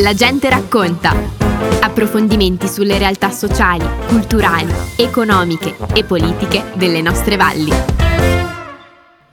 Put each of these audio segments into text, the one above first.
La gente racconta. Approfondimenti sulle realtà sociali, culturali, economiche e politiche delle nostre valli.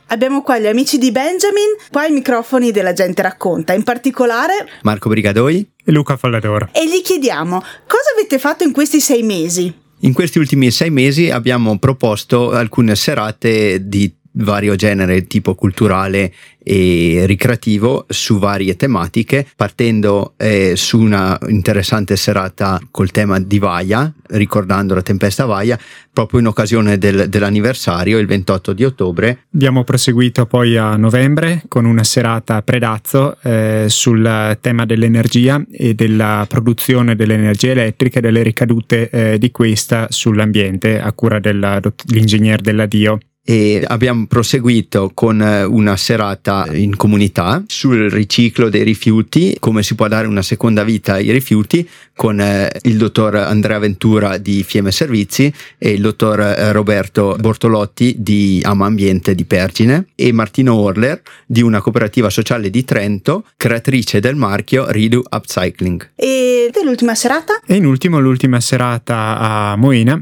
Abbiamo qua gli amici di Benjamin, qua i microfoni della gente racconta, in particolare Marco Brigadoi e Luca Fallador. E gli chiediamo cosa avete fatto in questi sei mesi? In questi ultimi sei mesi abbiamo proposto alcune serate di vario genere, tipo culturale e ricreativo, su varie tematiche, partendo eh, su una interessante serata col tema di Vaia, ricordando la tempesta Vaia, proprio in occasione del, dell'anniversario, il 28 di ottobre. Abbiamo proseguito poi a novembre con una serata a Predazzo eh, sul tema dell'energia e della produzione dell'energia elettrica e delle ricadute eh, di questa sull'ambiente a cura dell'ingegner della Dio e abbiamo proseguito con eh, una serata in comunità sul riciclo dei rifiuti, come si può dare una seconda vita ai rifiuti con eh, il dottor Andrea Ventura di Fiemme Servizi e il dottor eh, Roberto Bortolotti di Ama Ambiente di Pergine e Martino Orler di una cooperativa sociale di Trento, creatrice del marchio Ridu Upcycling. E l'ultima serata? E in ultimo l'ultima serata a Moena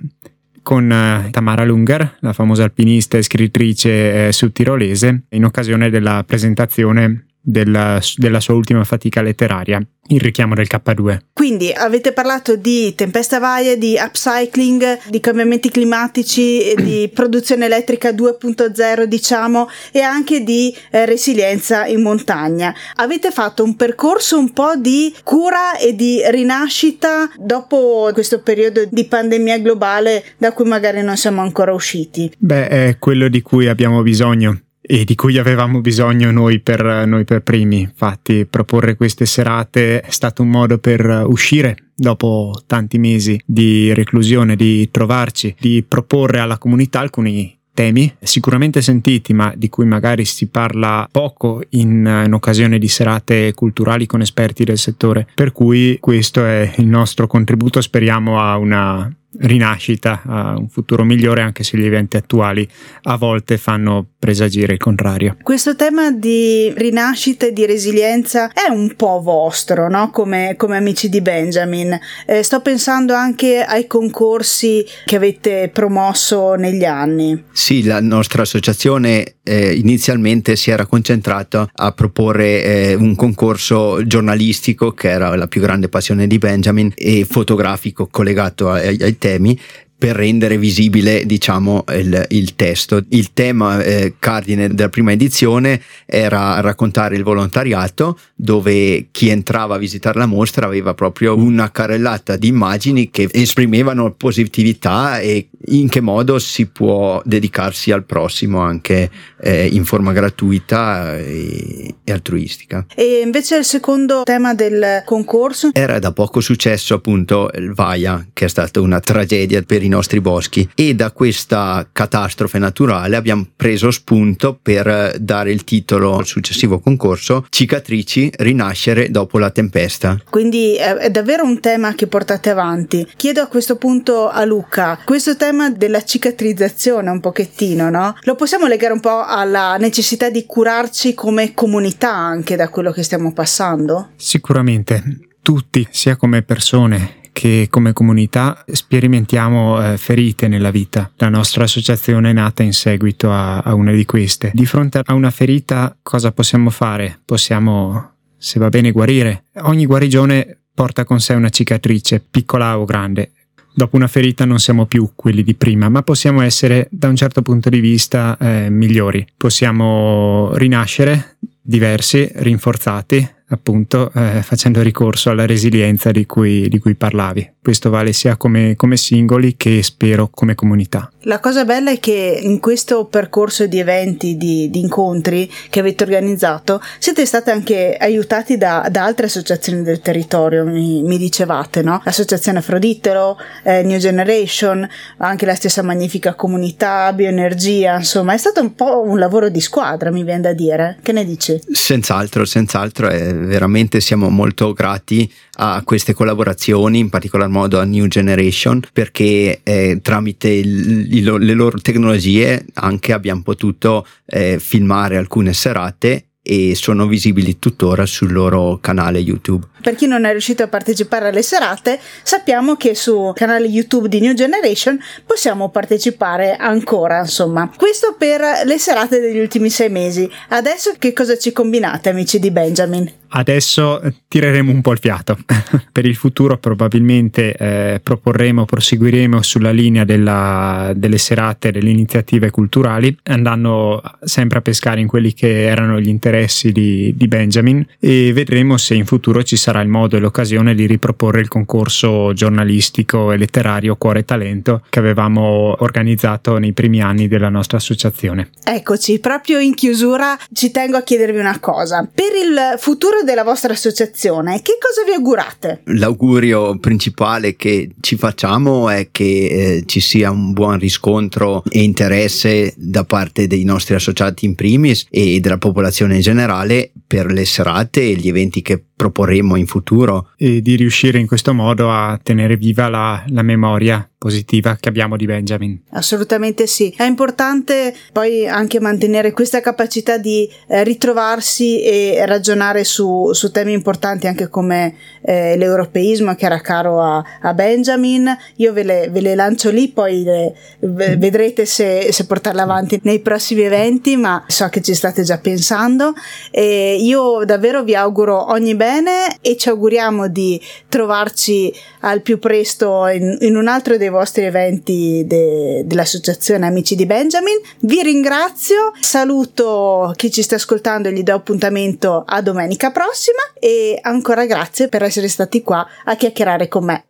con eh, Tamara Lunger, la famosa alpinista e scrittrice eh, sudtirolese, in occasione della presentazione della, della, sua ultima fatica letteraria, Il richiamo del K2. Quindi avete parlato di tempesta vaia, di upcycling, di cambiamenti climatici, di produzione elettrica 2.0 diciamo e anche di eh, resilienza in montagna. Avete fatto un percorso un po' di cura e di rinascita dopo questo periodo di pandemia globale da cui magari non siamo ancora usciti. Beh, è quello di cui abbiamo bisogno e di cui avevamo bisogno noi per, noi per primi. Infatti, proporre queste serate è stato un modo per uscire dopo tanti mesi di reclusione, di trovarci, di proporre alla comunità alcuni temi sicuramente sentiti ma di cui magari si parla poco in, in, occasione di serate culturali con esperti del settore per cui questo è il nostro contributo speriamo a una rinascita, a un futuro migliore anche se gli eventi attuali a volte fanno presagire il contrario. Questo tema di rinascita e di resilienza è un po' vostro, no? come, come amici di Benjamin. Eh, sto pensando anche ai concorsi che avete promosso negli anni. Sì, la nostra associazione eh, inizialmente si era concentrata a proporre eh, un concorso giornalistico che era la più grande passione di Benjamin e fotografico collegato ai, ai temi per rendere visibile diciamo il, il testo. Il tema eh, cardine della prima edizione era raccontare il volontariato dove chi entrava a visitare la mostra aveva proprio una carrellata di immagini che esprimevano positività e in che modo si può dedicarsi al prossimo anche eh, in forma gratuita e, e altruistica. E invece il secondo tema del concorso? Era da poco successo appunto il Vaia che è stata una tragedia per i nostri boschi e da questa catastrofe naturale abbiamo preso spunto per dare il titolo al successivo concorso Cicatrici rinascere dopo la tempesta. Quindi è davvero un tema che portate avanti. Chiedo a questo punto a Luca, questo tema della cicatrizzazione un pochettino, no? Lo possiamo legare un po' alla necessità di curarci come comunità anche da quello che stiamo passando? Sicuramente. Tutti, sia come persone che come comunità sperimentiamo eh, ferite nella vita. La nostra associazione è nata in seguito a, a una di queste. Di fronte a una ferita cosa possiamo fare? Possiamo, se va bene, guarire. Ogni guarigione porta con sé una cicatrice, piccola o grande. Dopo una ferita non siamo più quelli di prima, ma possiamo essere da un certo punto di vista eh, migliori. Possiamo rinascere diversi, rinforzati, appunto eh, facendo ricorso alla resilienza di cui, di cui parlavi. Questo vale sia come, come, singoli che spero come comunità. La cosa bella è che in questo percorso di eventi, di, di incontri che avete organizzato, siete stati anche aiutati da, da altre associazioni del territorio, mi, mi dicevate, no? L'associazione Afroditero, eh, New Generation, anche la stessa magnifica comunità, Bioenergia, insomma è stato un po' un lavoro di squadra, mi viene da dire. Che ne dici? Senz'altro, senz'altro, eh, veramente siamo molto grati a queste collaborazioni, in particolar modo a New Generation, perché eh, tramite il, il, le loro tecnologie anche abbiamo potuto eh, filmare alcune serate e sono visibili tuttora sul loro canale YouTube. Per chi non è riuscito a partecipare alle serate, sappiamo che su canale YouTube di New Generation possiamo partecipare ancora, insomma. Questo per le serate degli ultimi sei mesi. Adesso che cosa ci combinate, amici di Benjamin? Adesso tireremo un po' il fiato. per il futuro probabilmente eh, proporremo, proseguiremo sulla linea della, delle serate, delle iniziative culturali, andando sempre a pescare in quelli che erano gli interessi di, di Benjamin e vedremo se in futuro ci sarà il modo e l'occasione di riproporre il concorso giornalistico e letterario Cuore e Talento che avevamo organizzato nei primi anni della nostra associazione. Eccoci, proprio in chiusura ci tengo a chiedervi una cosa. Per il futuro della vostra associazione, che cosa vi augurate? L'augurio principale che ci facciamo è che eh, ci sia un buon riscontro e interesse da parte dei nostri associati in primis e della popolazione in generale per le serate e gli eventi che proporremo in futuro. E di riuscire in questo modo a tenere viva la, la memoria positiva che abbiamo di Benjamin. Assolutamente sì. È importante poi anche mantenere questa capacità di eh, ritrovarsi e ragionare su, su, temi importanti anche come eh, l'europeismo che era caro a, a Benjamin. Io ve le, ve le, lancio lì, poi le, vedrete se, se portarle avanti nei prossimi eventi, ma so che ci state già pensando. E io davvero vi auguro ogni bene e ci auguriamo di trovarci al più presto in, in un altro dei vostri eventi de, dell'associazione Amici di Benjamin. Vi ringrazio, saluto chi ci sta ascoltando e gli do appuntamento a domenica prossima e ancora grazie per essere stati qua a chiacchierare con me.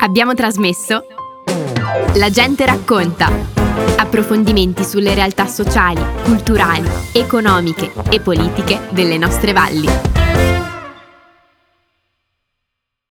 Abbiamo trasmesso La gente racconta. Approfondimenti sulle realtà sociali, culturali, economiche e politiche delle nostre valli.